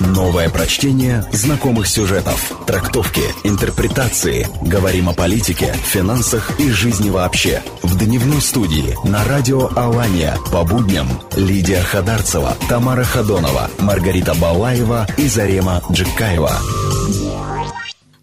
Новое прочтение знакомых сюжетов, трактовки, интерпретации. Говорим о политике, финансах и жизни вообще. В дневной студии на радио Алания по будням Лидия Хадарцева, Тамара Хадонова, Маргарита Балаева и Зарема Джикаева.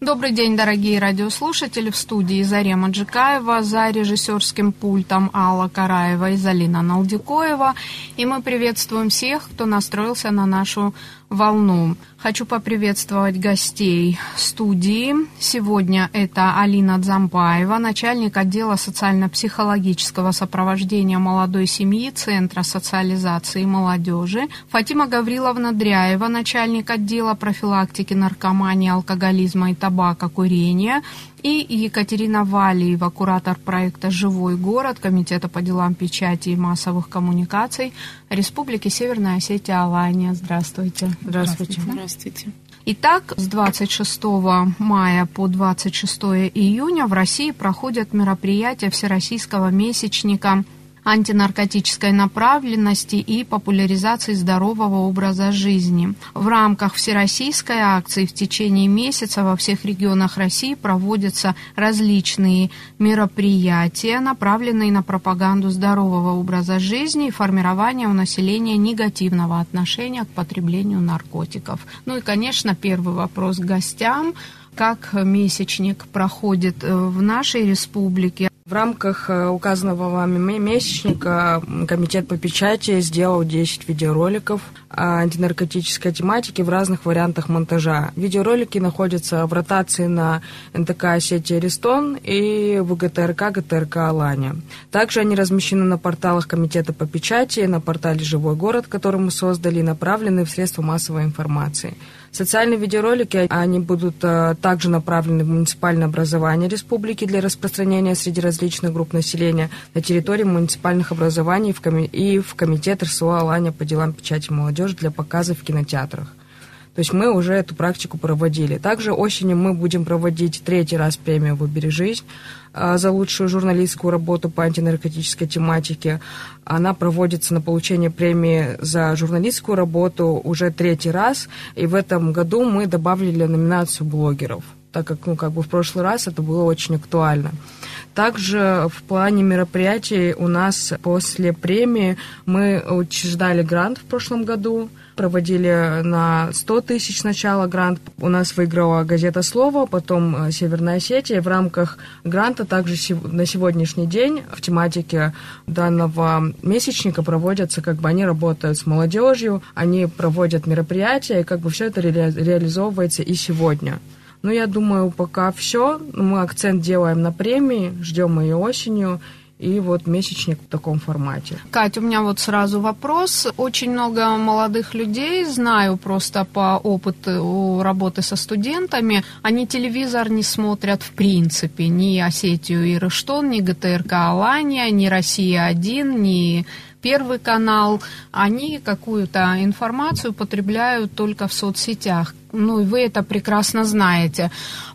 Добрый день, дорогие радиослушатели. В студии Зарема Джикаева, за режиссерским пультом Алла Караева и Залина Налдикоева. И мы приветствуем всех, кто настроился на нашу волну. Хочу поприветствовать гостей студии. Сегодня это Алина Дзамбаева, начальник отдела социально-психологического сопровождения молодой семьи Центра социализации молодежи. Фатима Гавриловна Дряева, начальник отдела профилактики наркомании, алкоголизма и табака курения и Екатерина Валиева, куратор проекта «Живой город» Комитета по делам печати и массовых коммуникаций Республики Северная Осетия Алания. Здравствуйте. Здравствуйте. Здравствуйте. Итак, с 26 мая по 26 июня в России проходят мероприятия Всероссийского месячника антинаркотической направленности и популяризации здорового образа жизни. В рамках всероссийской акции в течение месяца во всех регионах России проводятся различные мероприятия, направленные на пропаганду здорового образа жизни и формирование у населения негативного отношения к потреблению наркотиков. Ну и, конечно, первый вопрос к гостям как месячник проходит э, в нашей республике. В рамках э, указанного вами месячника Комитет по печати сделал 10 видеороликов антинаркотической тематики в разных вариантах монтажа. Видеоролики находятся в ротации на НТК Осетия Рестон и в ГТРК ГТРК Алания. Также они размещены на порталах Комитета по печати, на портале «Живой город», который мы создали, и направлены в средства массовой информации. Социальные видеоролики, они будут э, также направлены в муниципальное образование республики для распространения среди различных групп населения на территории муниципальных образований и в комитет РСО «Алания» по делам печати молодежи для показа в кинотеатрах. То есть мы уже эту практику проводили. Также осенью мы будем проводить третий раз премию «Выбери жизнь» за лучшую журналистскую работу по антинаркотической тематике. Она проводится на получение премии за журналистскую работу уже третий раз. И в этом году мы добавили номинацию блогеров так как, ну, как бы в прошлый раз это было очень актуально. Также в плане мероприятий у нас после премии мы учреждали грант в прошлом году проводили на 100 тысяч сначала грант. У нас выиграла газета «Слово», потом э, «Северная Осетия». В рамках гранта также на сегодняшний день в тематике данного месячника проводятся, как бы они работают с молодежью, они проводят мероприятия, и как бы все это ре реализовывается и сегодня. Ну, я думаю, пока все. Мы акцент делаем на премии, ждем ее осенью и вот месячник в таком формате. Катя, у меня вот сразу вопрос. Очень много молодых людей, знаю просто по опыту работы со студентами, они телевизор не смотрят в принципе, ни Осетию и Рыштон, ни ГТРК Алания, ни Россия-1, ни Первый канал, они какую-то информацию потребляют только в соцсетях. Ну, и вы это прекрасно знаете.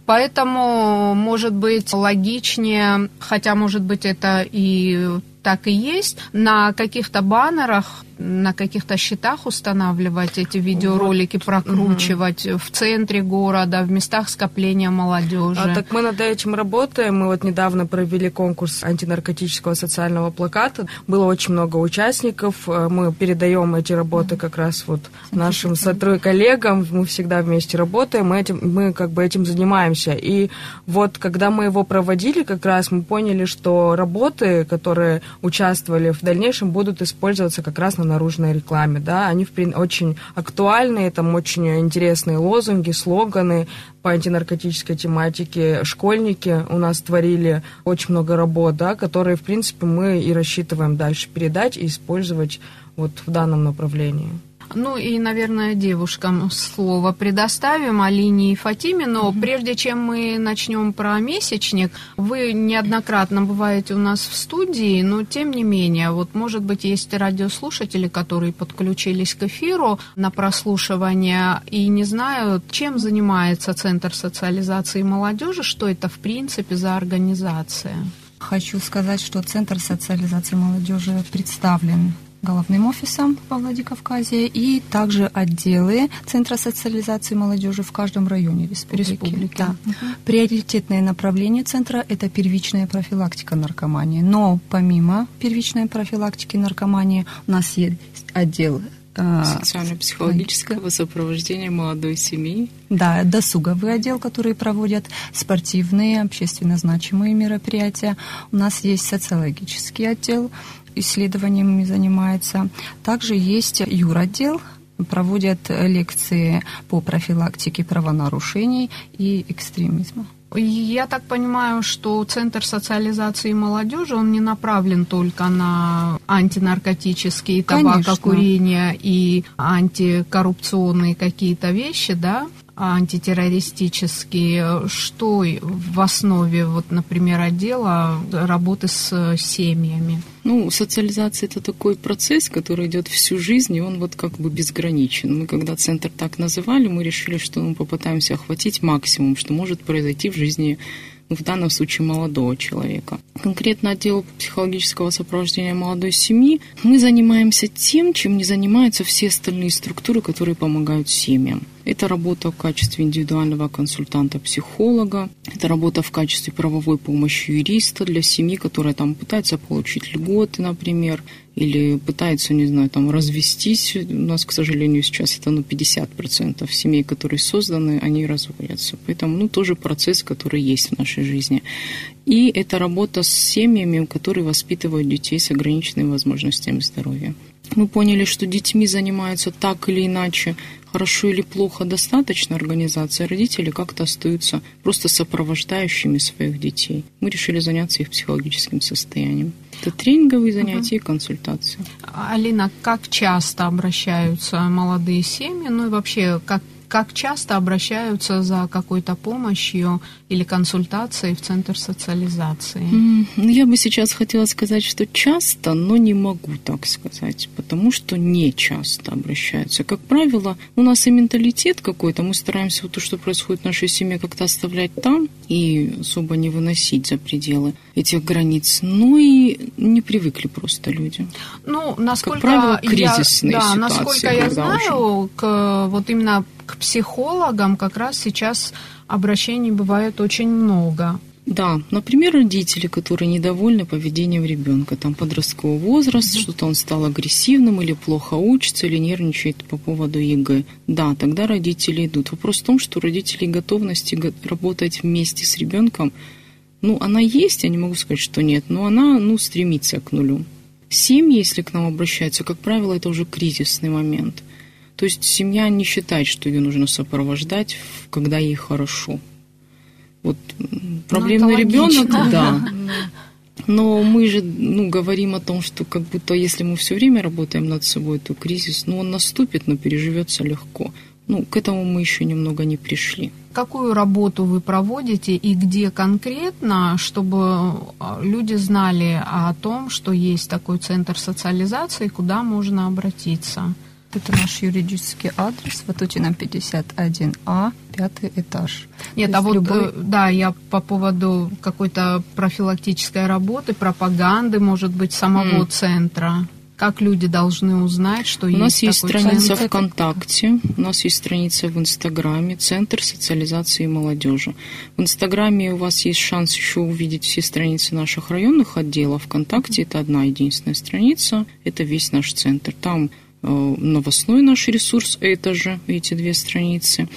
Поэтому, может быть, логичнее, хотя, может быть, это и так и есть, на каких-то баннерах на каких-то счетах устанавливать эти видеоролики, вот. прокручивать угу. в центре города, в местах скопления молодежи. А, так мы над этим работаем. Мы вот недавно провели конкурс антинаркотического социального плаката. Было очень много участников. Э, мы передаем эти работы как раз вот нашим сотрудникам, коллегам. Мы всегда вместе работаем. Мы, этим, мы как бы этим занимаемся. И вот когда мы его проводили, как раз мы поняли, что работы, которые участвовали в дальнейшем, будут использоваться как раз на наружной рекламе, да, они в, очень актуальные, там очень интересные лозунги, слоганы по антинаркотической тематике. Школьники у нас творили очень много работ, да, которые, в принципе, мы и рассчитываем дальше передать и использовать вот в данном направлении. Ну и, наверное, девушкам слово предоставим, Алине и Фатиме, но mm-hmm. прежде чем мы начнем про месячник, вы неоднократно бываете у нас в студии, но тем не менее, вот может быть есть радиослушатели, которые подключились к эфиру на прослушивание и не знают, чем занимается Центр социализации молодежи, что это в принципе за организация. Хочу сказать, что Центр социализации молодежи представлен головным офисом во Владикавказе и также отделы Центра социализации молодежи в каждом районе республики. республики. Да. Угу. Приоритетное направление центра – это первичная профилактика наркомании. Но помимо первичной профилактики наркомании у нас есть отдел а, Социально-психологического сопровождения молодой семьи. Да, досуговый отдел, который проводят спортивные, общественно значимые мероприятия. У нас есть социологический отдел, исследованиями занимается. Также есть юротдел, проводят лекции по профилактике правонарушений и экстремизма. Я так понимаю, что Центр социализации молодежи, он не направлен только на антинаркотические, табакокурение и антикоррупционные какие-то вещи, да? Антитеррористические, что в основе, вот, например, отдела работы с семьями? Ну, социализация это такой процесс, который идет всю жизнь, и он вот как бы безграничен. Мы когда центр так называли, мы решили, что мы попытаемся охватить максимум, что может произойти в жизни в данном случае молодого человека. Конкретно отдел психологического сопровождения молодой семьи мы занимаемся тем, чем не занимаются все остальные структуры, которые помогают семьям. Это работа в качестве индивидуального консультанта-психолога, это работа в качестве правовой помощи юриста для семьи, которая там пытается получить льготы, например, или пытается, не знаю, там развестись. У нас, к сожалению, сейчас это ну, 50% семей, которые созданы, они разводятся. Поэтому ну, тоже процесс, который есть в нашей жизни. И это работа с семьями, которые воспитывают детей с ограниченными возможностями здоровья. Мы поняли, что детьми занимаются так или иначе хорошо или плохо достаточно организация, родители как-то остаются просто сопровождающими своих детей. Мы решили заняться их психологическим состоянием. Это тренинговые занятия угу. и консультации. Алина, как часто обращаются молодые семьи, ну и вообще, как как часто обращаются за какой-то помощью или консультацией в Центр социализации? Ну, я бы сейчас хотела сказать, что часто, но не могу так сказать, потому что не часто обращаются. Как правило, у нас и менталитет какой-то, мы стараемся вот то, что происходит в нашей семье, как-то оставлять там и особо не выносить за пределы этих границ. Ну и не привыкли просто люди. Ну, насколько как правило, кризисные я, да, ситуации. Насколько я знаю, очень... к, вот именно к психологам как раз сейчас обращений бывает очень много. Да, например, родители, которые недовольны поведением ребенка, там подростковый возраст, mm-hmm. что-то он стал агрессивным или плохо учится, или нервничает по поводу ЕГЭ. Да, тогда родители идут. Вопрос в том, что у родителей готовности работать вместе с ребенком, ну, она есть, я не могу сказать, что нет, но она, ну, стремится к нулю. Семьи, если к нам обращаются, как правило, это уже кризисный момент – то есть семья не считает, что ее нужно сопровождать, когда ей хорошо. Вот проблемный ну, ребенок, да. Но мы же ну, говорим о том, что как будто если мы все время работаем над собой, то кризис, ну, он наступит, но переживется легко. Ну, к этому мы еще немного не пришли. Какую работу вы проводите и где конкретно, чтобы а, люди знали о том, что есть такой центр социализации, куда можно обратиться? Это наш юридический адрес, Ватутина 51А, пятый этаж. Нет, То а вот, любой... Э, да, я по поводу какой-то профилактической работы, пропаганды, может быть, самого mm. центра. Как люди должны узнать, что у есть У нас есть страница центр? ВКонтакте, у нас есть страница в Инстаграме, Центр социализации молодежи. В Инстаграме у вас есть шанс еще увидеть все страницы наших районных отделов. ВКонтакте это одна единственная страница, это весь наш центр. Там новостной наш ресурс, это же эти две страницы.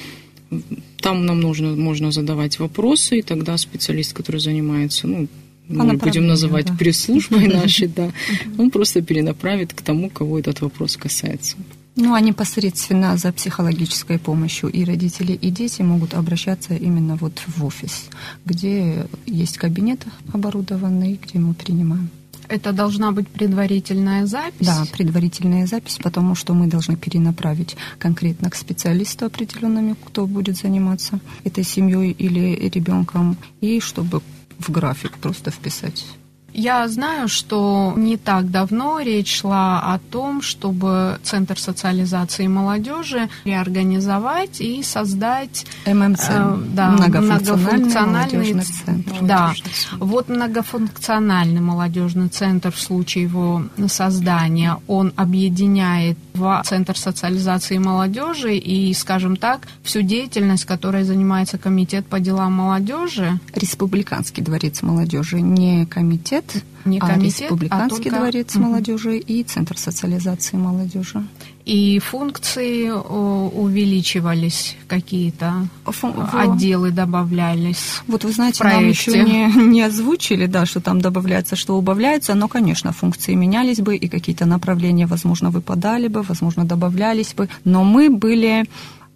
Там нам нужно, можно задавать вопросы, и тогда специалист, который занимается, ну, мы будем называть да. пресс-службой нашей, да, он просто перенаправит к тому, кого этот вопрос касается. Ну, а непосредственно за психологической помощью и родители, и дети могут обращаться именно вот в офис, где есть кабинет оборудованный, где мы принимаем. Это должна быть предварительная запись? Да, предварительная запись, потому что мы должны перенаправить конкретно к специалисту определенному, кто будет заниматься этой семьей или ребенком, и чтобы в график просто вписать Я знаю, что не так давно речь шла о том, чтобы Центр социализации молодежи реорганизовать и создать ММЦ, э, да, многофункциональный, центр. Да, вот многофункциональный молодежный центр в случае его создания, он объединяет в Центр социализации молодежи и, скажем так, всю деятельность, которой занимается Комитет по делам молодежи. Республиканский дворец молодежи, не комитет комитет, не а комитет, Республиканский а только... дворец угу. молодежи и Центр социализации молодежи. И функции увеличивались какие-то, Фу... отделы добавлялись. Вот вы знаете, нам еще не, не озвучили, да, что там добавляется, что убавляется, но, конечно, функции менялись бы, и какие-то направления, возможно, выпадали бы, возможно, добавлялись бы, но мы были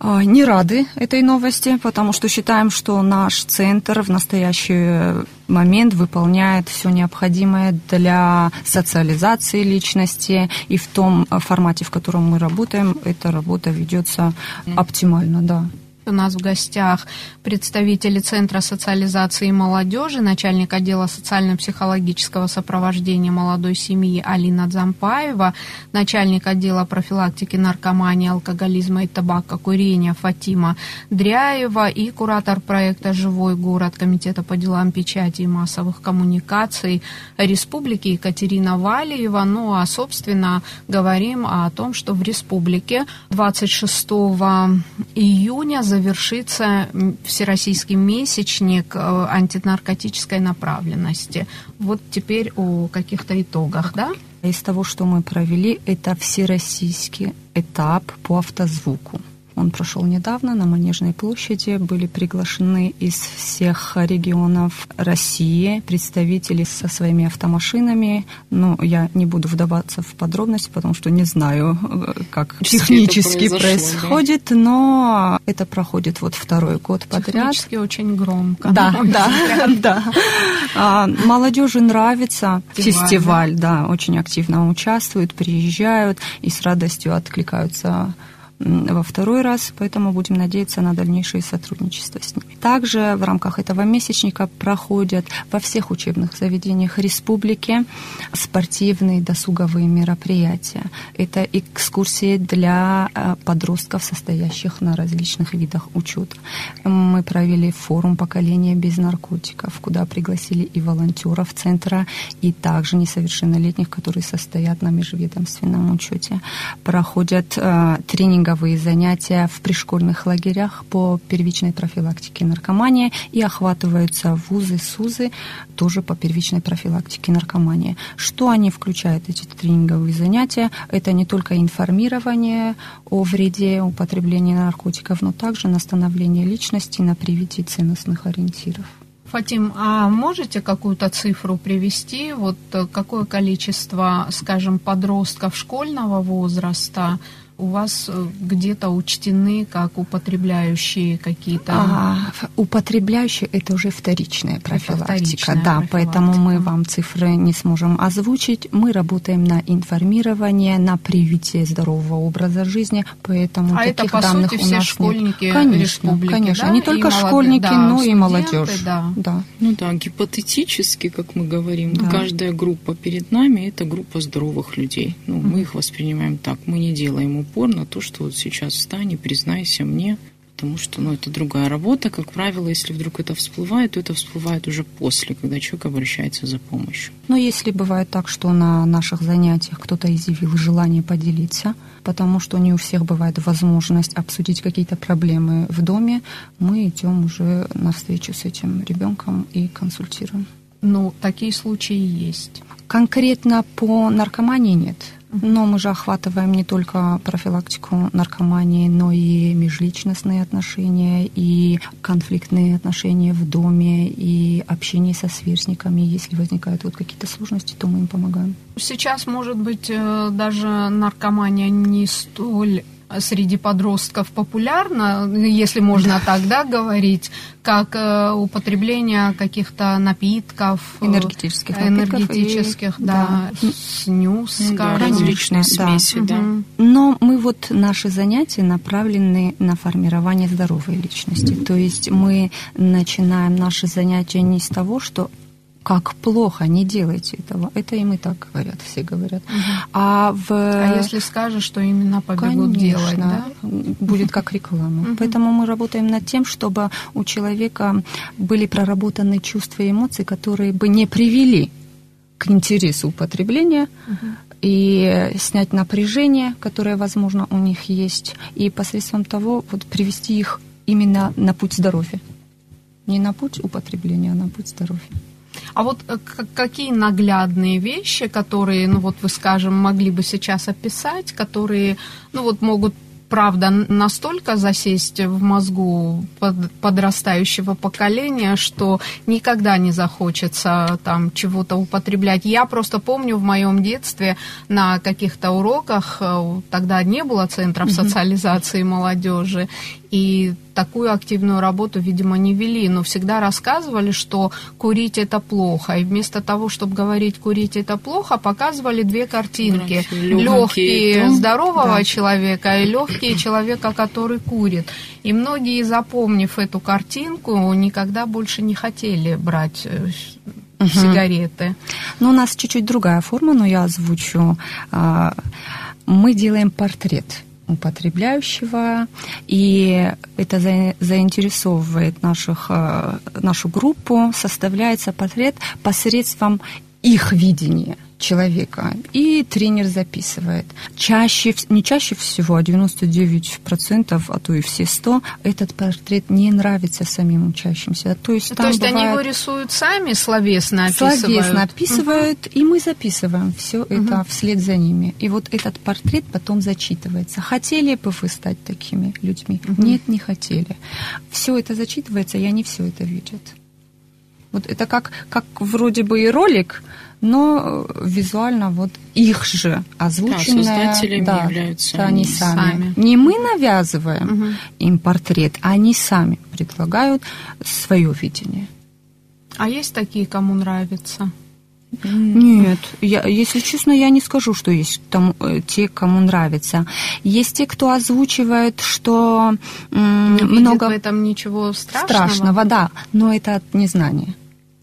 не рады этой новости, потому что считаем, что наш центр в настоящий момент выполняет все необходимое для социализации личности, и в том формате, в котором мы работаем, эта работа ведется оптимально, да. У нас в гостях представители Центра социализации молодежи, начальник отдела социально-психологического сопровождения молодой семьи Алина Дзампаева, начальник отдела профилактики наркомании, алкоголизма и табакокурения Фатима Дряева и куратор проекта «Живой город» Комитета по делам печати и массовых коммуникаций Республики Екатерина Валиева. Ну а, собственно, говорим о том, что в республике 26 июня завершится всероссийский месячник э, антинаркотической направленности. Вот теперь о каких-то итогах, да? Из того, что мы провели, это всероссийский этап по автозвуку. Он прошел недавно на Манежной площади. Были приглашены из всех регионов России представители со своими автомашинами. Но я не буду вдаваться в подробности, потому что не знаю, как технически происходит, да? но это проходит вот второй год подряд. Технически очень громко. Да, да, да. А, молодежи нравится фестиваль, да, очень активно участвуют, приезжают и с радостью откликаются во второй раз, поэтому будем надеяться на дальнейшее сотрудничество с ними. Также в рамках этого месячника проходят во всех учебных заведениях республики спортивные досуговые мероприятия. Это экскурсии для э, подростков, состоящих на различных видах учета. Мы провели форум поколения без наркотиков, куда пригласили и волонтеров центра, и также несовершеннолетних, которые состоят на межведомственном учете. Проходят э, тренинги тренинговые занятия в пришкольных лагерях по первичной профилактике наркомании и охватываются вузы, СУЗы тоже по первичной профилактике наркомании. Что они включают, эти тренинговые занятия? Это не только информирование о вреде употребления наркотиков, но также на становление личности, на привитие ценностных ориентиров. Фатим, а можете какую-то цифру привести? Вот какое количество, скажем, подростков школьного возраста у вас э, где-то учтены как употребляющие какие-то... А, употребляющие – это уже вторичная профилактика. Вторичная да, профилактика. поэтому мы вам цифры не сможем озвучить. Мы работаем на информирование, на привитие здорового образа жизни, поэтому а таких это, по данных сути, у нас школьники нет. Конечно, конечно. Да? Не только и школьники, да, но и молодежь. Да. Да. Ну да, гипотетически, как мы говорим, да. каждая группа перед нами – это группа здоровых людей. Ну, mm-hmm. мы их воспринимаем так. Мы не делаем упор на то, что вот сейчас встань и признайся мне, потому что ну, это другая работа. Как правило, если вдруг это всплывает, то это всплывает уже после, когда человек обращается за помощью. Но если бывает так, что на наших занятиях кто-то изъявил желание поделиться, потому что не у всех бывает возможность обсудить какие-то проблемы в доме, мы идем уже на встречу с этим ребенком и консультируем. Ну, такие случаи есть. Конкретно по наркомании нет. Но мы же охватываем не только профилактику наркомании, но и межличностные отношения, и конфликтные отношения в доме, и общение со сверстниками. Если возникают вот какие-то сложности, то мы им помогаем. Сейчас, может быть, э, даже наркомания не столь среди подростков популярно, если можно так да, говорить, как э, употребление каких-то напитков, э, энергетических, энергетических, и, да, да, снюс, ну, да, различные смеси, да. да. Но мы вот наши занятия направлены на формирование здоровой личности. То есть мы начинаем наши занятия не с того, что как плохо, не делайте этого. Это им и так говорят, все говорят. Угу. А, в... а если скажешь, что именно побегут Конечно, делать, да? будет как реклама. Угу. Поэтому мы работаем над тем, чтобы у человека были проработаны чувства и эмоции, которые бы не привели к интересу употребления, угу. и снять напряжение, которое, возможно, у них есть, и посредством того вот, привести их именно на путь здоровья. Не на путь употребления, а на путь здоровья. А вот э, какие наглядные вещи, которые, ну вот вы, скажем, могли бы сейчас описать, которые, ну вот могут правда, настолько засесть в мозгу подрастающего поколения, что никогда не захочется там чего-то употреблять. Я просто помню в моем детстве на каких-то уроках, э, тогда не было центров социализации молодежи, и такую активную работу, видимо, не вели, но всегда рассказывали, что курить это плохо. И вместо того, чтобы говорить курить это плохо, показывали две картинки. Легкие здорового да. человека и легкие человека, который курит. И многие, запомнив эту картинку, никогда больше не хотели брать угу. сигареты. Ну, у нас чуть-чуть другая форма, но я озвучу. А, мы делаем портрет употребляющего, и это заинтересовывает наших, э, нашу группу, составляется портрет посредством их видения – человека, и тренер записывает. Чаще, не чаще всего, а 99%, а то и все 100, этот портрет не нравится самим учащимся. То есть, то есть бывает... они его рисуют сами, словесно описывают? Словесно описывают, угу. и мы записываем все угу. это вслед за ними. И вот этот портрет потом зачитывается. Хотели бы вы стать такими людьми? Угу. Нет, не хотели. Все это зачитывается, и они все это видят. Вот это как, как вроде бы и ролик, но визуально вот их же озвученное... Да, создателями да, являются они сами. сами. Не мы навязываем угу. им портрет, а они сами предлагают свое видение. А есть такие, кому нравится? Нет, я, если честно, я не скажу, что есть там, э, те, кому нравится. Есть те, кто озвучивает, что м, не много... в этом ничего страшного. Страшного, да, но это от незнания.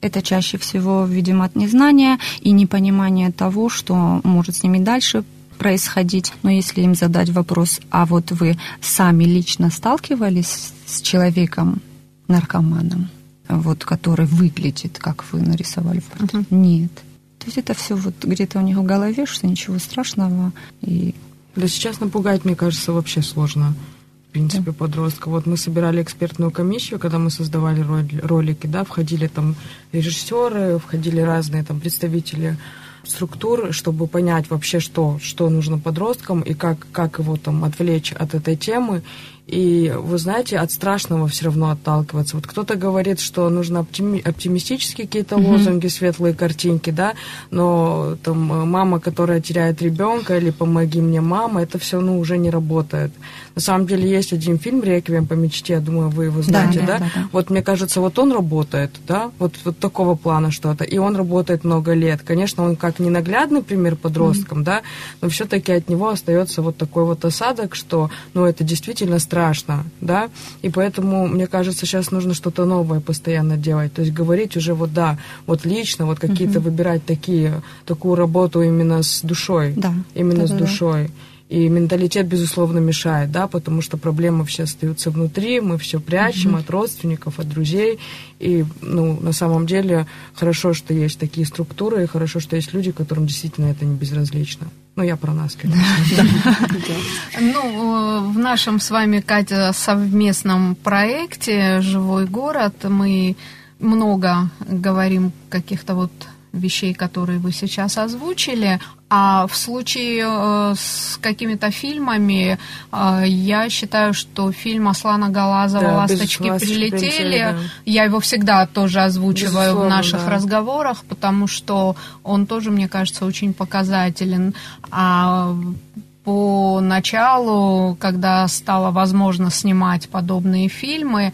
Это чаще всего, видимо, от незнания и непонимания того, что может с ними дальше происходить. Но если им задать вопрос, а вот вы сами лично сталкивались с человеком, наркоманом, вот, который выглядит, как вы нарисовали в Uh-huh. Нет. То есть это все вот где-то у них в голове, что ничего страшного. И... Да сейчас напугать, мне кажется, вообще сложно принципе, подростка. Вот мы собирали экспертную комиссию, когда мы создавали ролики, да, входили там режиссеры, входили разные там представители структур, чтобы понять вообще, что, что нужно подросткам и как, как его там отвлечь от этой темы. И вы знаете, от страшного все равно отталкиваться. Вот кто-то говорит, что нужно оптими- оптимистические какие-то mm-hmm. лозунги, светлые картинки, да, но там мама, которая теряет ребенка, или помоги мне, мама, это все ну, уже не работает. На самом деле есть один фильм «Реквием по мечте», я думаю, вы его знаете, да? да? да, да. Вот мне кажется, вот он работает, да, вот, вот такого плана что-то, и он работает много лет. Конечно, он как ненаглядный пример подросткам, mm-hmm. да, но все-таки от него остается вот такой вот осадок, что, ну, это действительно страшно, да, и поэтому, мне кажется, сейчас нужно что-то новое постоянно делать, то есть говорить уже вот, да, вот лично, вот какие-то mm-hmm. выбирать такие, такую работу именно с душой, да. именно да, с душой. Да. И менталитет, безусловно, мешает, да, потому что проблемы все остаются внутри, мы все прячем mm-hmm. от родственников, от друзей. И, ну, на самом деле, хорошо, что есть такие структуры, и хорошо, что есть люди, которым действительно это не безразлично. Ну, я про нас, конечно. Ну, в нашем с вами, Катя, совместном проекте «Живой город» мы много говорим каких-то вот вещей, которые вы сейчас озвучили. А в случае э, с какими-то фильмами, э, я считаю, что фильм Аслана Галазова да, «Ласточки прилетели», прилетели да. я его всегда тоже озвучиваю Безусловно, в наших да. разговорах, потому что он тоже, мне кажется, очень показателен. А по началу, когда стало возможно снимать подобные фильмы,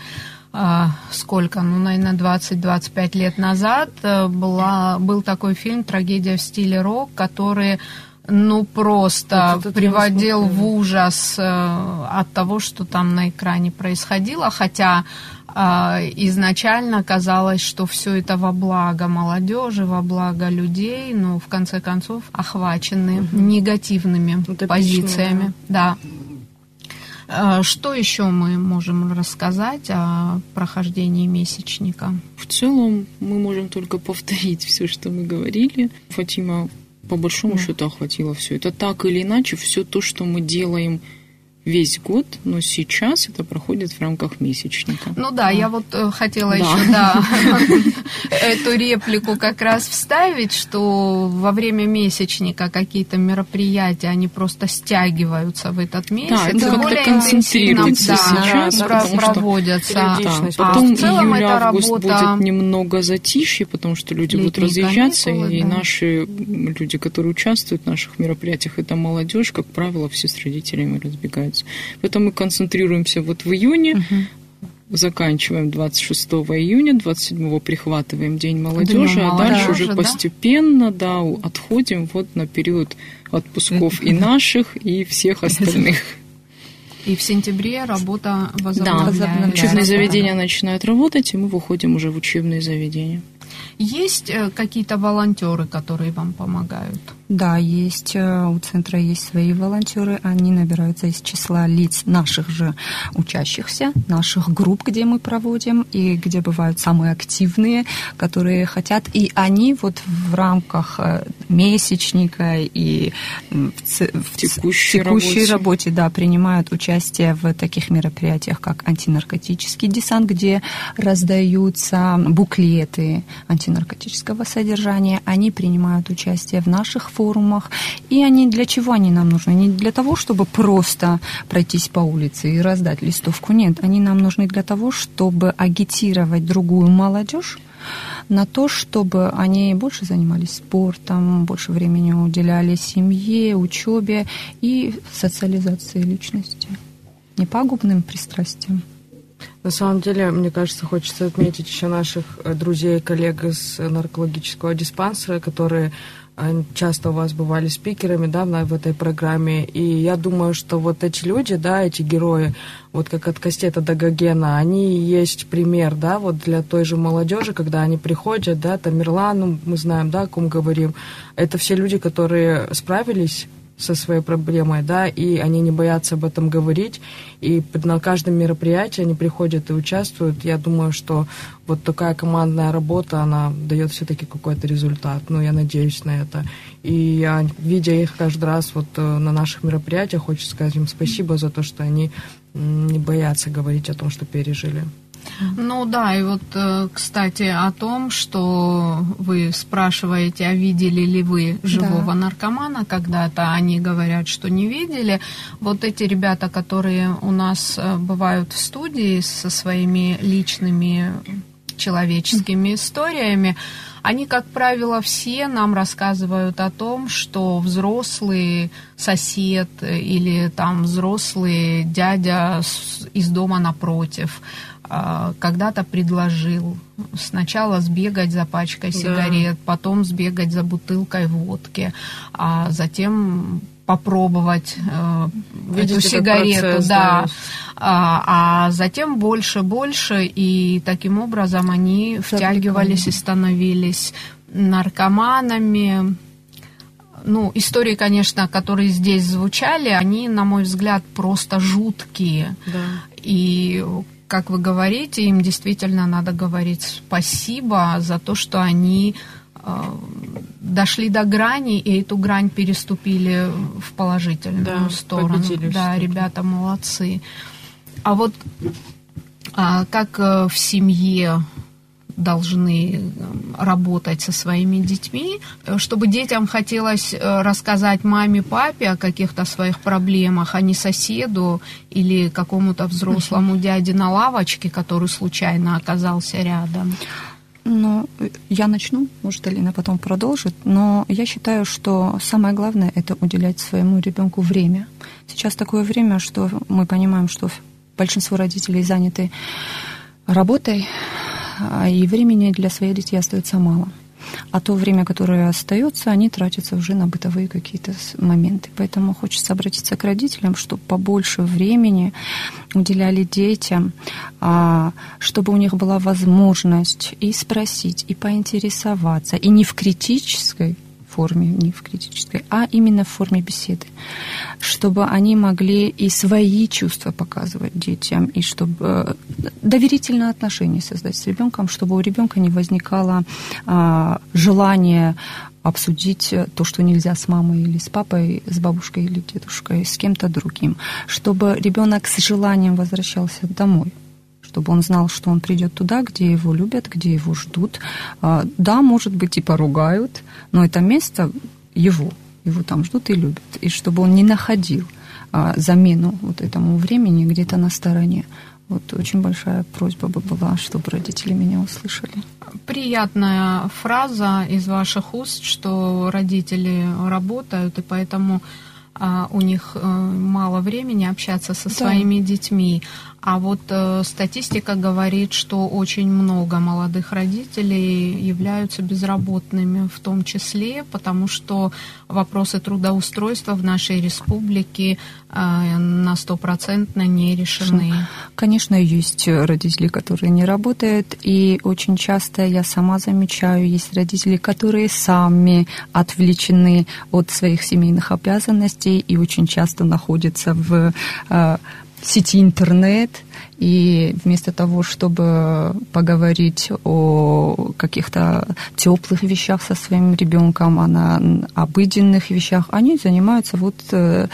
сколько, ну, наверное, 20-25 лет назад э, была, был такой фильм «Трагедия в стиле рок», который ну просто вот приводил в ужас э, от того, что там на экране происходило, хотя э, изначально казалось, что все это во благо молодежи, во благо людей, но в конце концов охвачены угу. негативными Утопичные, позициями. Да. да. Э, что еще мы можем рассказать о прохождении месячника? В целом мы можем только повторить все, что мы говорили. Фатима по большому да. счету охватило все. Это так или иначе все то, что мы делаем весь год, но сейчас это проходит в рамках месячника. Ну да, я вот э, хотела да. еще да, эту реплику как раз вставить, что во время месячника какие-то мероприятия, они просто стягиваются в этот месяц. Да, это более концентрируется да, сейчас, да, проводятся. Да, потом а в целом июль, август работа... будет немного затишье, потому что люди будут разъезжаться, каникулы, и да. наши люди, которые участвуют в наших мероприятиях, это молодежь, как правило, все с родителями разбегаются начинаются. Поэтому мы концентрируемся вот в июне, угу. заканчиваем 26 июня, 27 прихватываем День молодежи, День а дальше уже да? постепенно да, отходим вот на период отпусков и наших, и всех остальных. И в сентябре работа возобновляется. Да, учебные заведения начинают работать, и мы выходим уже в учебные заведения. Есть э, какие-то волонтеры, которые вам помогают? Да, есть. Э, у центра есть свои волонтеры. Они набираются из числа лиц наших же учащихся, наших групп, где мы проводим, и где бывают самые активные, которые хотят. И они вот в рамках э, месячника и в, в текущей, текущей работе. работе да, принимают участие в таких мероприятиях, как антинаркотический десант, где раздаются буклеты антинаркотического содержания. Они принимают участие в наших форумах. И они для чего они нам нужны? Не для того, чтобы просто пройтись по улице и раздать листовку. Нет, они нам нужны для того, чтобы агитировать другую молодежь на то, чтобы они больше занимались спортом, больше времени уделяли семье, учебе и социализации личности, непагубным пристрастиям. На самом деле, мне кажется, хочется отметить еще наших э, друзей и коллег из наркологического диспансера, которые часто у вас бывали спикерами, да, в этой программе, и я думаю, что вот эти люди, да, эти герои, вот как от Кастета до Гогена, они есть пример, да, вот для той же молодежи, когда они приходят, да, Тамерлан, ну, мы знаем, да, о ком говорим, это все люди, которые справились со своей проблемой, да, и они не боятся об этом говорить, и на каждом мероприятии они приходят и участвуют. Я думаю, что вот такая командная работа, она дает все-таки какой-то результат, ну, я надеюсь на это. И я, видя их каждый раз вот э, на наших мероприятиях, хочу сказать им спасибо за то, что они не боятся говорить о том, что пережили. Ну да, и вот, э, кстати, о том, что вы спрашиваете, а видели ли вы живого да. наркомана когда-то, они говорят, что не видели. Вот эти ребята, которые у нас э, бывают в студии со своими личными человеческими историями, они, как правило, все нам рассказывают о том, что взрослый сосед или там взрослый дядя из дома напротив – когда-то предложил сначала сбегать за пачкой сигарет, да. потом сбегать за бутылкой водки, а затем попробовать э, эту сигарету, процесс, да. А, а затем больше, больше, и таким образом они втягивались и становились наркоманами. Ну, истории, конечно, которые здесь звучали, они, на мой взгляд, просто жуткие. Да. И как вы говорите, им действительно надо говорить спасибо за то, что они э, дошли до грани и эту грань переступили в положительную да, сторону. Да, ребята молодцы. А вот а, как э, в семье должны работать со своими детьми, чтобы детям хотелось э, рассказать маме, папе о каких-то своих проблемах, а не соседу или какому-то взрослому дяде на лавочке, который случайно оказался рядом. Ну, я начну, может, Алина потом продолжит, но я считаю, что самое главное – это уделять своему ребенку время. Сейчас такое время, что мы понимаем, что большинство родителей заняты работой, и времени для своих детей остается мало. а то время, которое остается, они тратятся уже на бытовые какие-то моменты. Поэтому хочется обратиться к родителям, чтобы побольше времени уделяли детям, а, чтобы у них была возможность и спросить, и поинтересоваться, и не в критической форме, не в критической, а именно в форме беседы, чтобы они могли и свои чувства показывать детям, и чтобы э, доверительное отношение создать с ребенком, чтобы у ребенка не возникало а, желание обсудить то, что нельзя с мамой или с папой, с бабушкой или дедушкой, с кем-то другим, чтобы ребенок с желанием возвращался домой чтобы он знал, что он придет туда, где его любят, где его ждут. А, да, может быть, и поругают, но это место его, его там ждут и любят. И чтобы он не находил а, замену вот этому времени где-то на стороне. Вот очень большая просьба бы была, чтобы родители меня услышали. Приятная фраза из ваших уст, что родители работают, и поэтому а, у них э, мало времени общаться со своими да. детьми. А вот э, статистика говорит, что очень много молодых родителей являются безработными, в том числе, потому что вопросы трудоустройства в нашей республике на стопроцентно не решены. Конечно, есть родители, которые не работают, и очень часто я сама замечаю, есть родители, которые сами отвлечены от своих семейных обязанностей и очень часто находятся в э, сети интернет, и вместо того, чтобы поговорить о каких-то теплых вещах со своим ребенком, а на обыденных вещах, они занимаются вот э,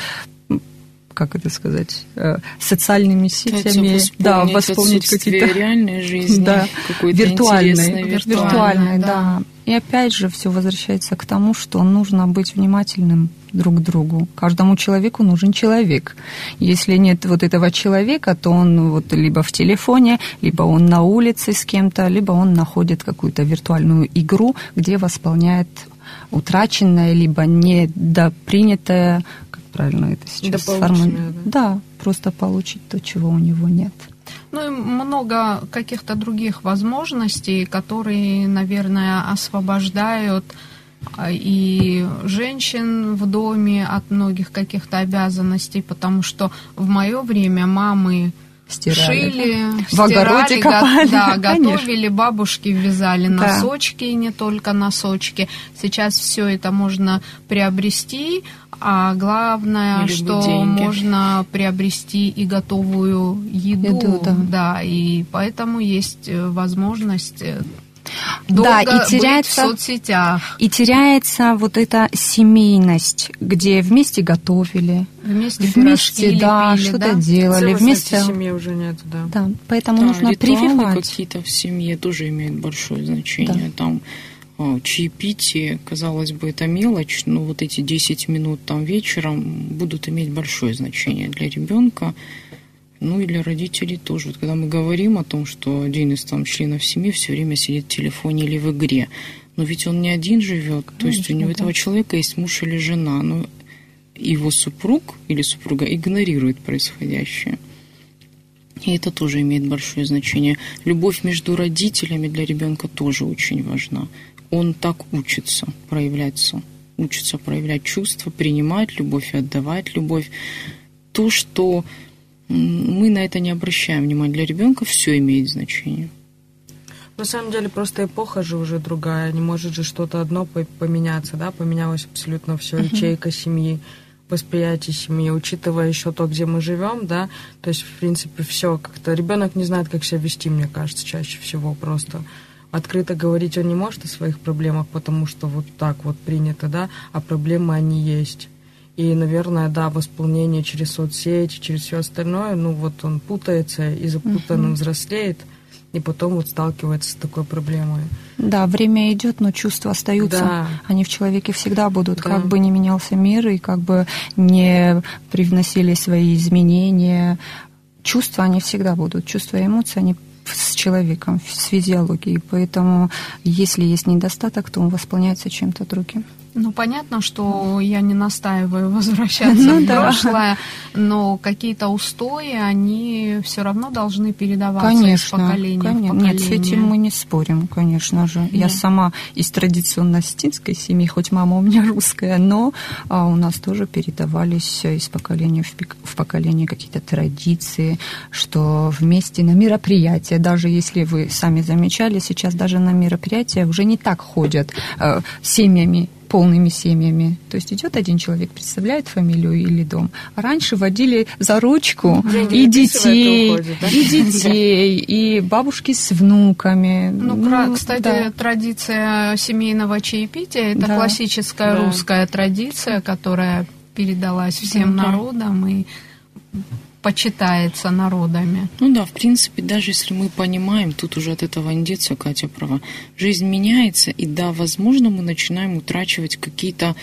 как это сказать, э, социальными сетями, да, восполнить какие-то реальные жизни, да, виртуальные, виртуальные, да. да. И опять же все возвращается к тому, что нужно быть внимательным друг к другу. Каждому человеку нужен человек. Если нет вот этого человека, то он вот либо в телефоне, либо он на улице с кем-то, либо он находит какую-то виртуальную игру, где восполняет утраченное, либо недопринятое, правильно это сейчас формулировать? Да. да, просто получить то, чего у него нет. Ну и много каких-то других возможностей, которые, наверное, освобождают а, и женщин в доме от многих каких-то обязанностей, потому что в мое время мамы стирали, шили, в стирали, огороде копали, го, да, готовили, бабушки вязали да. носочки, и не только носочки. Сейчас все это можно приобрести, а главное, Или что деньги. можно приобрести и готовую еду, еду да. да, и поэтому есть э, возможность э, Долго да, и теряется, в соцсетях. И теряется вот эта семейность, где вместе готовили, вместе, вместе да, что-то да? делали, вместе. семьи уже нет, да. Да, поэтому да, нужно прививать. какие-то в семье тоже имеют большое значение. Да. Там а, чаепитие, казалось бы, это мелочь, но вот эти 10 минут там вечером будут иметь большое значение для ребенка. Ну и для родителей тоже. Вот когда мы говорим о том, что один из там членов семьи все время сидит в телефоне или в игре, но ведь он не один живет, Конечно, то есть у него да. этого человека есть муж или жена, но его супруг или супруга игнорирует происходящее. И это тоже имеет большое значение. Любовь между родителями для ребенка тоже очень важна. Он так учится проявляться, учится проявлять чувства, принимать любовь и отдавать любовь. То, что мы на это не обращаем внимания. Для ребенка все имеет значение. На самом деле просто эпоха же уже другая. Не может же что-то одно поменяться, да? Поменялось абсолютно все. Uh-huh. Ячейка семьи, восприятие семьи, учитывая еще то, где мы живем, да. То есть, в принципе, все как-то. Ребенок не знает, как себя вести, мне кажется, чаще всего просто. Открыто говорить он не может о своих проблемах, потому что вот так вот принято, да, а проблемы они есть. И, наверное, да, восполнение через соцсети, через все остальное, ну вот он путается и запутанно uh-huh. взрослеет, и потом вот сталкивается с такой проблемой. Да, время идет, но чувства остаются. Да. Они в человеке всегда будут, да. как бы не менялся мир и как бы не привносили свои изменения. Чувства, они всегда будут. Чувства и эмоции, они с человеком, с физиологией. Поэтому, если есть недостаток, то он восполняется чем-то другим. Ну, понятно, что я не настаиваю возвращаться ну, в прошлое, но какие-то устои, они все равно должны передаваться конечно, из поколения конечно. в поколение. Нет, с этим мы не спорим, конечно же. Нет. Я сама из традиционно стинской семьи, хоть мама у меня русская, но а, у нас тоже передавались из поколения в, в поколение какие-то традиции, что вместе на мероприятия, даже если вы сами замечали, сейчас даже на мероприятия уже не так ходят э, семьями полными семьями. То есть идет один человек, представляет фамилию или дом. А раньше водили за ручку и детей, уходит, да? и детей, и бабушки с внуками. Ну, ну кстати, да. традиция семейного чаепития это да. классическая да. русская традиция, которая передалась всем да. народам и почитается народами. Ну да, в принципе, даже если мы понимаем, тут уже от этого не деться, Катя права, жизнь меняется, и да, возможно, мы начинаем утрачивать какие-то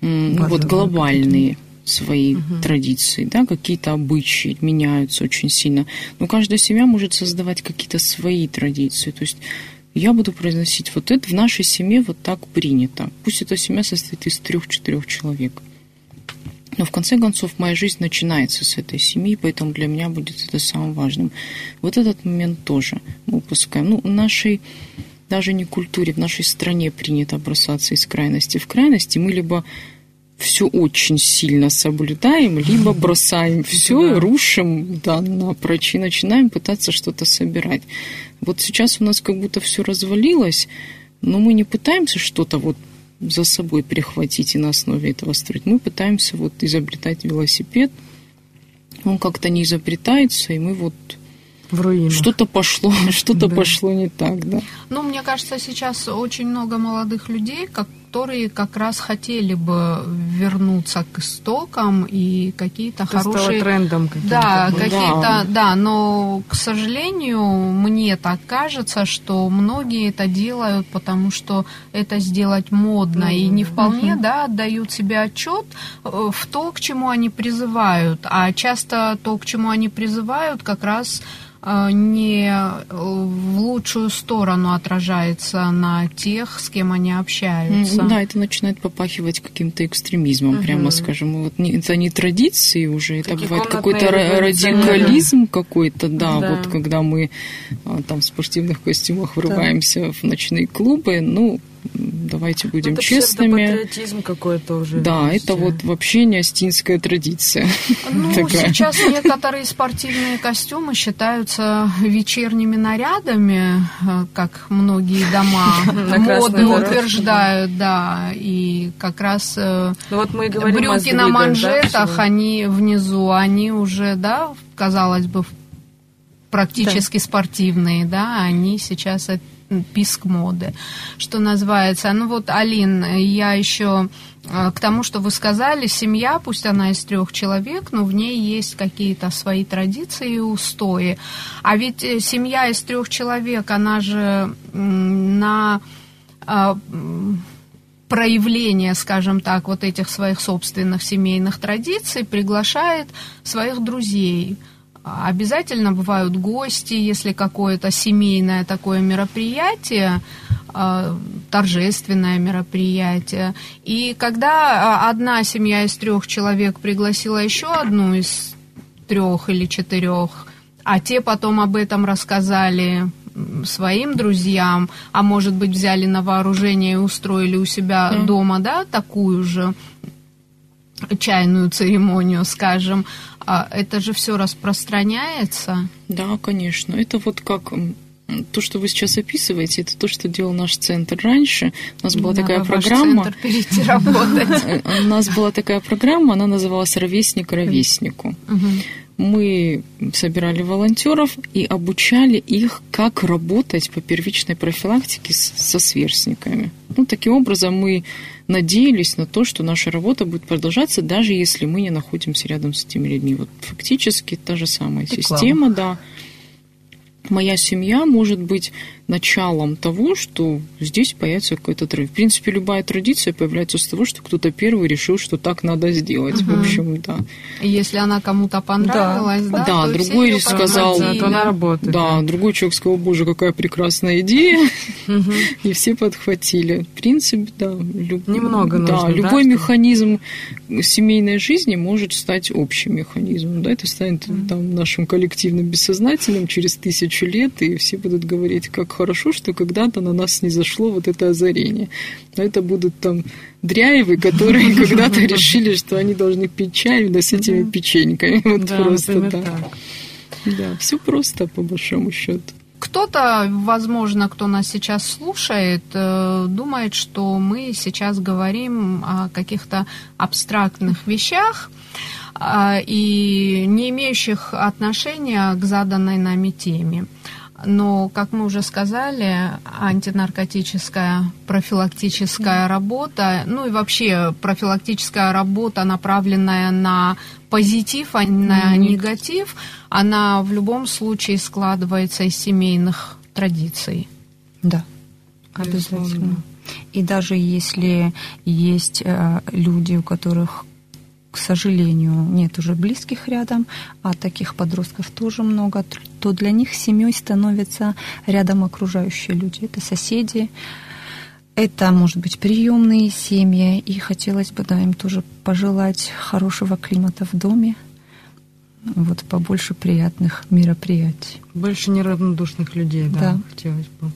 ну, вот глобальные свои угу. традиции, да, какие-то обычаи меняются очень сильно. Но каждая семья может создавать какие-то свои традиции. То есть я буду произносить вот это в нашей семье вот так принято. Пусть эта семья состоит из трех-четырех человек. Но в конце концов моя жизнь начинается с этой семьи, поэтому для меня будет это самым важным. Вот этот момент тоже мы упускаем. Ну, в нашей даже не культуре, в нашей стране принято бросаться из крайности в крайности. Мы либо все очень сильно соблюдаем, либо бросаем все, да. рушим да, напрочь и начинаем пытаться что-то собирать. Вот сейчас у нас как будто все развалилось, но мы не пытаемся что-то вот за собой прихватить и на основе этого строить. Мы пытаемся вот изобретать велосипед, он как-то не изобретается, и мы вот в Что-то пошло, что-то да. пошло не так, да. Ну, мне кажется, сейчас очень много молодых людей, как которые как раз хотели бы вернуться к истокам и какие-то Это хорошие... трендом каким-то. Да, какие-то, да. да, но, к сожалению, мне так кажется, что многие это делают, потому что это сделать модно, mm-hmm. и не вполне, mm-hmm. да, отдают себе отчет э, в то, к чему они призывают, а часто то, к чему они призывают, как раз не э, в лучшую сторону отражается на тех, с кем они общаются. Да, это начинает попахивать каким-то экстремизмом, угу. прямо скажем. Вот не, это не традиции уже, это Такие бывает какой-то радикализм какой-то, да, да, вот когда мы а, там в спортивных костюмах врываемся да. в ночные клубы, ну, давайте будем это честными. Это патриотизм какой-то уже. Да, есть. это вот вообще не астинская традиция. Ну, сейчас некоторые спортивные костюмы считаются вечерними нарядами, э, как многие дома моды утверждают, да, и как раз э, ну, брюки на манжетах, они внизу, они уже, да, казалось бы, практически спортивные, да, они сейчас писк моды, что называется. Ну вот, Алин, я еще э, к тому, что вы сказали, семья, пусть она из трех человек, но в ней есть какие-то свои традиции и устои. А ведь э, семья из трех человек, она же на а, проявление, скажем так, вот этих своих собственных семейных традиций приглашает своих друзей – Обязательно бывают гости, если какое-то семейное такое мероприятие, а, торжественное мероприятие. И когда а, одна семья из трех человек пригласила еще одну из трех или четырех, а те потом об этом рассказали своим друзьям, а может быть взяли на вооружение и устроили у себя mm. дома, да, такую же чайную церемонию, скажем, а это же все распространяется. Да, конечно. Это вот как то, что вы сейчас описываете, это то, что делал наш центр раньше. У нас была Надо такая программа. Центр перейти работать. У нас была такая программа, она называлась Ровесник ровеснику. Мы собирали волонтеров и обучали их, как работать по первичной профилактике со сверстниками. Ну, таким образом, мы надеялись на то, что наша работа будет продолжаться, даже если мы не находимся рядом с этими людьми. Вот фактически та же самая Реклама. система, да. моя семья может быть началом того, что здесь появится какой-то тренд. В принципе, любая традиция появляется с того, что кто-то первый решил, что так надо сделать. Угу. В общем, да. Если она кому-то понравилась, да, да, да другой сказал, то она работает. Да, другой человек сказал, боже, какая прекрасная идея, и все подхватили. В принципе, да. Немного Да, любой механизм семейной жизни может стать общим механизмом. Да, это станет там нашим коллективным бессознательным через тысячу лет, и все будут говорить, как хорошо, что когда-то на нас не зашло вот это озарение. Но это будут там дряевы, которые когда-то решили, что они должны пить чай да, с этими печеньками. Вот просто так. Да, все просто, по большому счету. Кто-то, возможно, кто нас сейчас слушает, э, думает, что мы сейчас говорим о каких-то абстрактных вещах а, и не имеющих отношения к заданной нами теме. Но, как мы уже сказали, антинаркотическая профилактическая работа, ну и вообще профилактическая работа, направленная на позитив, а не на mm-hmm. негатив, она в любом случае складывается из семейных традиций. Да, обязательно. И даже если есть э, люди, у которых к сожалению, нет уже близких рядом, а таких подростков тоже много, то для них семьей становятся рядом окружающие люди. Это соседи, это, может быть, приемные семьи, и хотелось бы да, им тоже пожелать хорошего климата в доме, вот побольше приятных мероприятий. Больше неравнодушных людей, да, да. хотелось бы.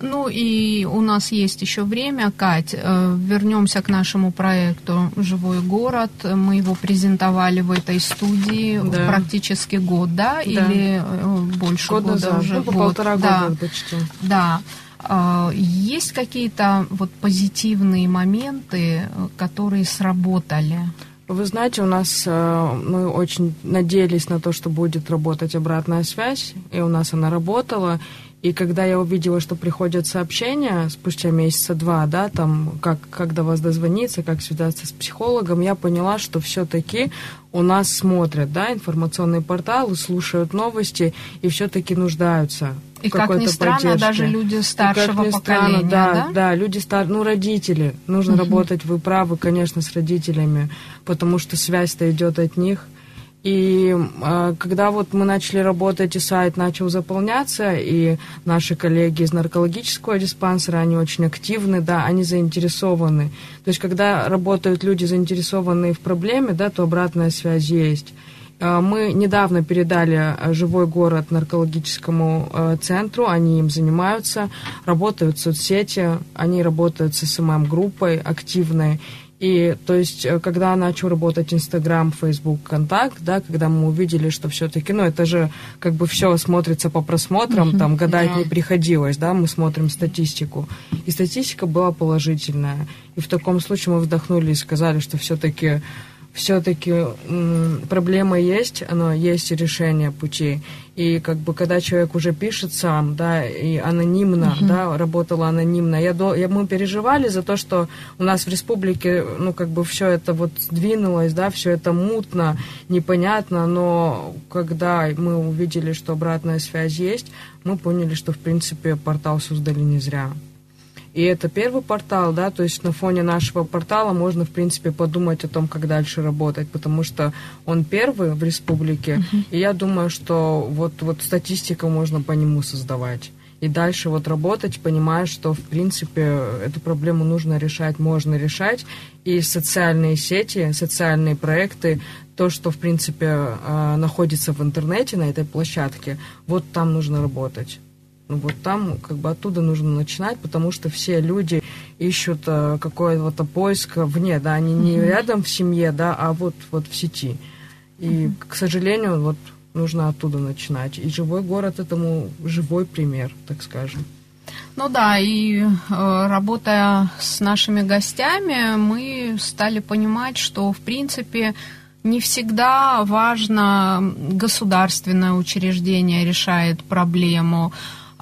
Ну и у нас есть еще время, Кать. Э, вернемся к нашему проекту «Живой город». Мы его презентовали в этой студии да. практически год, да? да. Или э, больше год года назад. уже? Ну, год. полтора да. года почти. Да. Э, есть какие-то вот позитивные моменты, которые сработали? Вы знаете, у нас мы очень надеялись на то, что будет работать обратная связь, и у нас она работала. И когда я увидела, что приходят сообщения спустя месяца два, да, там, как, как до вас дозвониться, как связаться с психологом, я поняла, что все-таки у нас смотрят, да, информационные порталы, слушают новости и все-таки нуждаются и как ни странно, поддержке. даже люди старшего и как ни поколения, странно, да, да, да, люди стар, ну родители, нужно uh-huh. работать, вы правы, конечно, с родителями, потому что связь-то идет от них. И э, когда вот мы начали работать, и сайт начал заполняться, и наши коллеги из наркологического диспансера, они очень активны, да, они заинтересованы. То есть, когда работают люди, заинтересованные в проблеме, да, то обратная связь есть. Э, мы недавно передали э, живой город наркологическому э, центру, они им занимаются, работают соцсети, они работают с СММ-группой активной, и то есть, э, когда начал работать Инстаграм, Фейсбук, Контакт, да, когда мы увидели, что все-таки, ну, это же как бы все смотрится по просмотрам, там гадать yeah. не приходилось, да, мы смотрим статистику. И статистика была положительная. И в таком случае мы вдохнули и сказали, что все-таки все-таки проблема есть, но есть решение путей. И как бы когда человек уже пишет сам, да, и анонимно, uh-huh. да, работала анонимно, я, до, я, мы переживали за то, что у нас в республике, ну, как бы все это вот сдвинулось, да, все это мутно, непонятно, но когда мы увидели, что обратная связь есть, мы поняли, что, в принципе, портал создали не зря. И это первый портал, да, то есть на фоне нашего портала можно, в принципе, подумать о том, как дальше работать, потому что он первый в республике, uh-huh. и я думаю, что вот, вот статистику можно по нему создавать. И дальше вот работать, понимая, что, в принципе, эту проблему нужно решать, можно решать. И социальные сети, социальные проекты, то, что, в принципе, а, находится в интернете на этой площадке, вот там нужно работать. Ну, вот там как бы оттуда нужно начинать, потому что все люди ищут э, какое-то поиск вне, да, они не mm-hmm. рядом в семье, да, а вот, вот в сети. И, mm-hmm. к сожалению, вот нужно оттуда начинать. И живой город этому живой пример, так скажем. Ну да, и э, работая с нашими гостями, мы стали понимать, что, в принципе, не всегда важно государственное учреждение решает проблему,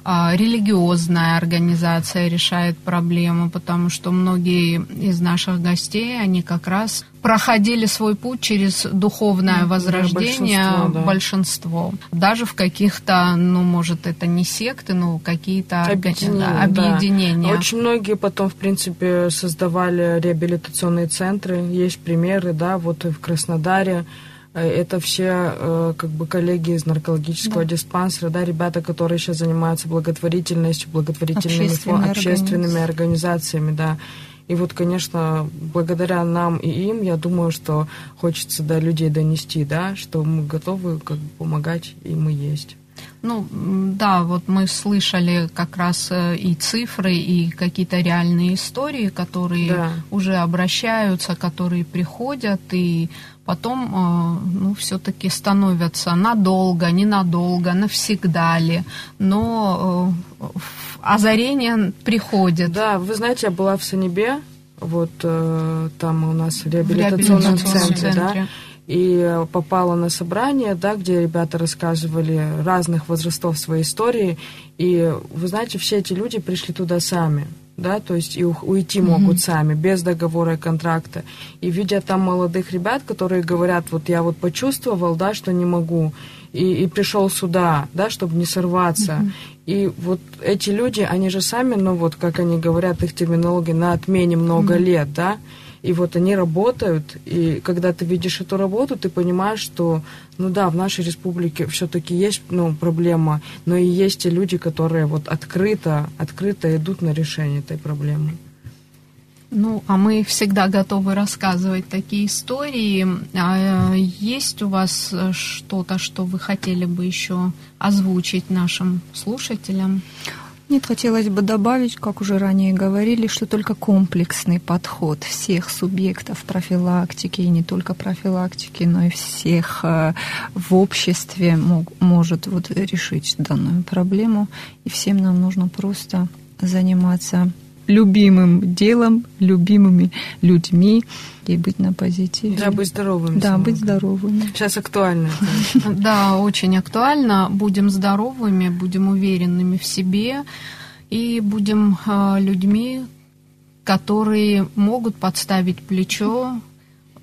религиозная организация решает проблему, потому что многие из наших гостей, они как раз проходили свой путь через духовное возрождение большинство, да. большинство. Даже в каких-то, ну, может, это не секты, но какие-то объединения. Да, объединения. Да. Очень многие потом, в принципе, создавали реабилитационные центры. Есть примеры, да, вот в Краснодаре это все э, как бы коллеги из наркологического да. диспансера, да, ребята, которые сейчас занимаются благотворительностью, благотворительными общественными, общественными организациями, да. И вот, конечно, благодаря нам и им, я думаю, что хочется до людей донести, да, что мы готовы как бы помогать, и мы есть. Ну, да, вот мы слышали как раз э, и цифры, и какие-то реальные истории, которые да. уже обращаются, которые приходят, и потом, э, ну, все-таки становятся надолго, ненадолго, навсегда ли, но э, озарение приходит. Да, вы знаете, я была в Санебе, вот там у нас в реабилитационном, в реабилитационном центре, центре, да, и попала на собрание, да, где ребята рассказывали разных возрастов своей истории, и вы знаете, все эти люди пришли туда сами, да, то есть и уйти могут mm-hmm. сами, без договора и контракта. И видя там молодых ребят, которые говорят, вот я вот почувствовал, да, что не могу, и, и пришел сюда, да, чтобы не сорваться. Mm-hmm. И вот эти люди, они же сами, ну вот, как они говорят, их терминология, на отмене много mm-hmm. лет, да, и вот они работают, и когда ты видишь эту работу, ты понимаешь, что, ну да, в нашей республике все-таки есть ну, проблема, но и есть те люди, которые вот открыто, открыто идут на решение этой проблемы. Ну, а мы всегда готовы рассказывать такие истории. А э, есть у вас что-то, что вы хотели бы еще озвучить нашим слушателям? Нет, хотелось бы добавить, как уже ранее говорили, что только комплексный подход всех субъектов профилактики, и не только профилактики, но и всех э, в обществе мог, может вот решить данную проблему. И всем нам нужно просто заниматься любимым делом, любимыми людьми и быть на позитиве. Да, быть здоровыми. Да, быть здоровыми. Сейчас актуально. Да, очень актуально. Будем здоровыми, будем уверенными в себе и будем а, людьми, которые могут подставить плечо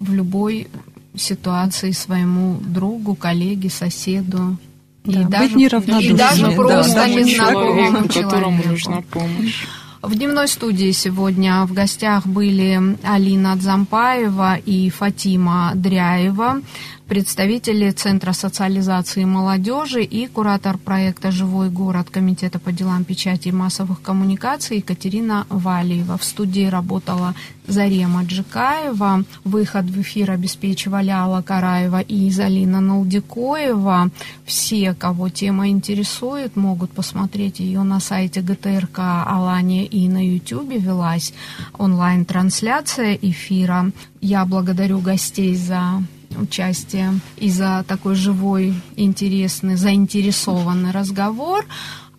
в любой ситуации своему другу, коллеге, соседу. Да, и, даже, и даже просто да, незнакомому человеку, которому нужна помощь. В дневной студии сегодня в гостях были Алина Дзампаева и Фатима Дряева представители Центра социализации молодежи и куратор проекта «Живой город» Комитета по делам печати и массовых коммуникаций Екатерина Валиева. В студии работала Зарема Джикаева. Выход в эфир обеспечивали Алла Караева и Изалина Налдикоева. Все, кого тема интересует, могут посмотреть ее на сайте ГТРК Алания и на YouTube велась онлайн-трансляция эфира. Я благодарю гостей за участие и за такой живой, интересный, заинтересованный разговор.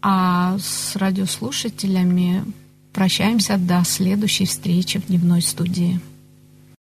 А с радиослушателями прощаемся до следующей встречи в дневной студии.